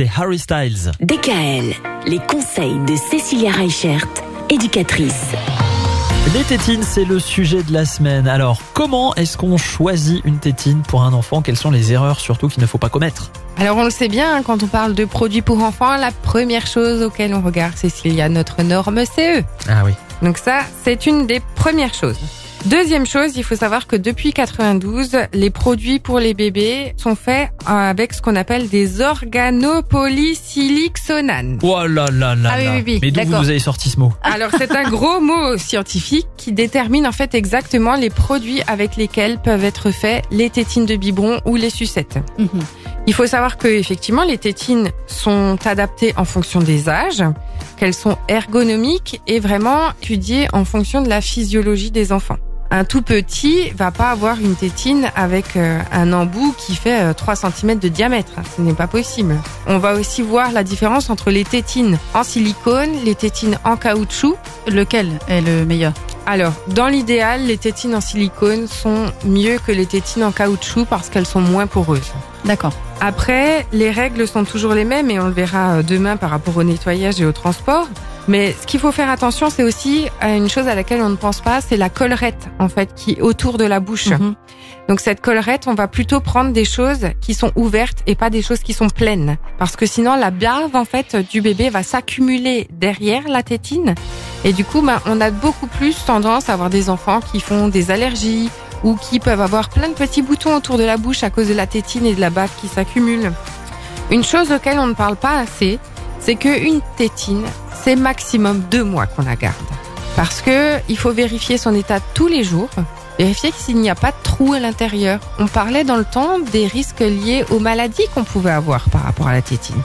c'est Harry Styles. DKL, les conseils de Cécilia Reichert, éducatrice. Les tétines, c'est le sujet de la semaine. Alors, comment est-ce qu'on choisit une tétine pour un enfant? Quelles sont les erreurs surtout qu'il ne faut pas commettre? Alors on le sait bien, hein, quand on parle de produits pour enfants, la première chose auquel on regarde, c'est s'il y a notre norme CE. Ah oui. Donc ça, c'est une des premières choses. Deuxième chose, il faut savoir que depuis 92, les produits pour les bébés sont faits euh, avec ce qu'on appelle des organopolysiliclonanes. Oh là là là Ah oui, là. oui, oui, Mais d'où vous avez sorti ce mot? Alors c'est un gros mot scientifique qui détermine en fait exactement les produits avec lesquels peuvent être faits les tétines de biberon ou les sucettes. Il faut savoir que effectivement les tétines sont adaptées en fonction des âges, qu'elles sont ergonomiques et vraiment étudiées en fonction de la physiologie des enfants. Un tout petit va pas avoir une tétine avec euh, un embout qui fait euh, 3 cm de diamètre. Ce n'est pas possible. On va aussi voir la différence entre les tétines en silicone, les tétines en caoutchouc. Lequel est le meilleur? Alors, dans l'idéal, les tétines en silicone sont mieux que les tétines en caoutchouc parce qu'elles sont moins poreuses. D'accord. Après, les règles sont toujours les mêmes et on le verra euh, demain par rapport au nettoyage et au transport. Mais ce qu'il faut faire attention, c'est aussi à une chose à laquelle on ne pense pas, c'est la collerette, en fait, qui est autour de la bouche. Mhm. Donc cette collerette, on va plutôt prendre des choses qui sont ouvertes et pas des choses qui sont pleines. Parce que sinon, la bave, en fait, du bébé va s'accumuler derrière la tétine. Et du coup, ben, on a beaucoup plus tendance à avoir des enfants qui font des allergies ou qui peuvent avoir plein de petits boutons autour de la bouche à cause de la tétine et de la bave qui s'accumule. Une chose auquel on ne parle pas assez, c'est qu'une tétine, c'est maximum deux mois qu'on la garde. Parce que il faut vérifier son état tous les jours, vérifier s'il n'y a pas de trou à l'intérieur. On parlait dans le temps des risques liés aux maladies qu'on pouvait avoir par rapport à la tétine.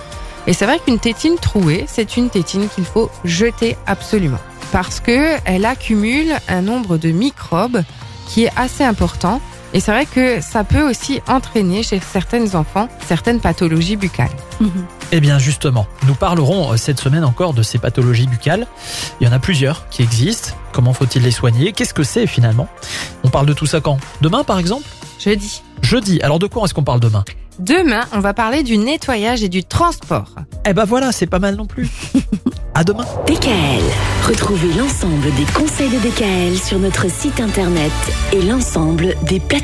Et c'est vrai qu'une tétine trouée, c'est une tétine qu'il faut jeter absolument. Parce que elle accumule un nombre de microbes qui est assez important. Et c'est vrai que ça peut aussi entraîner chez certains enfants certaines pathologies buccales. Eh bien justement, nous parlerons euh, cette semaine encore de ces pathologies buccales. Il y en a plusieurs qui existent. Comment faut-il les soigner? Qu'est-ce que c'est finalement? On parle de tout ça quand? Demain par exemple? Jeudi. Jeudi. Alors de quoi est-ce qu'on parle demain Demain, on va parler du nettoyage et du transport. Eh ben voilà, c'est pas mal non plus. à demain. DKL, retrouvez l'ensemble des conseils de DKL sur notre site internet et l'ensemble des plateformes.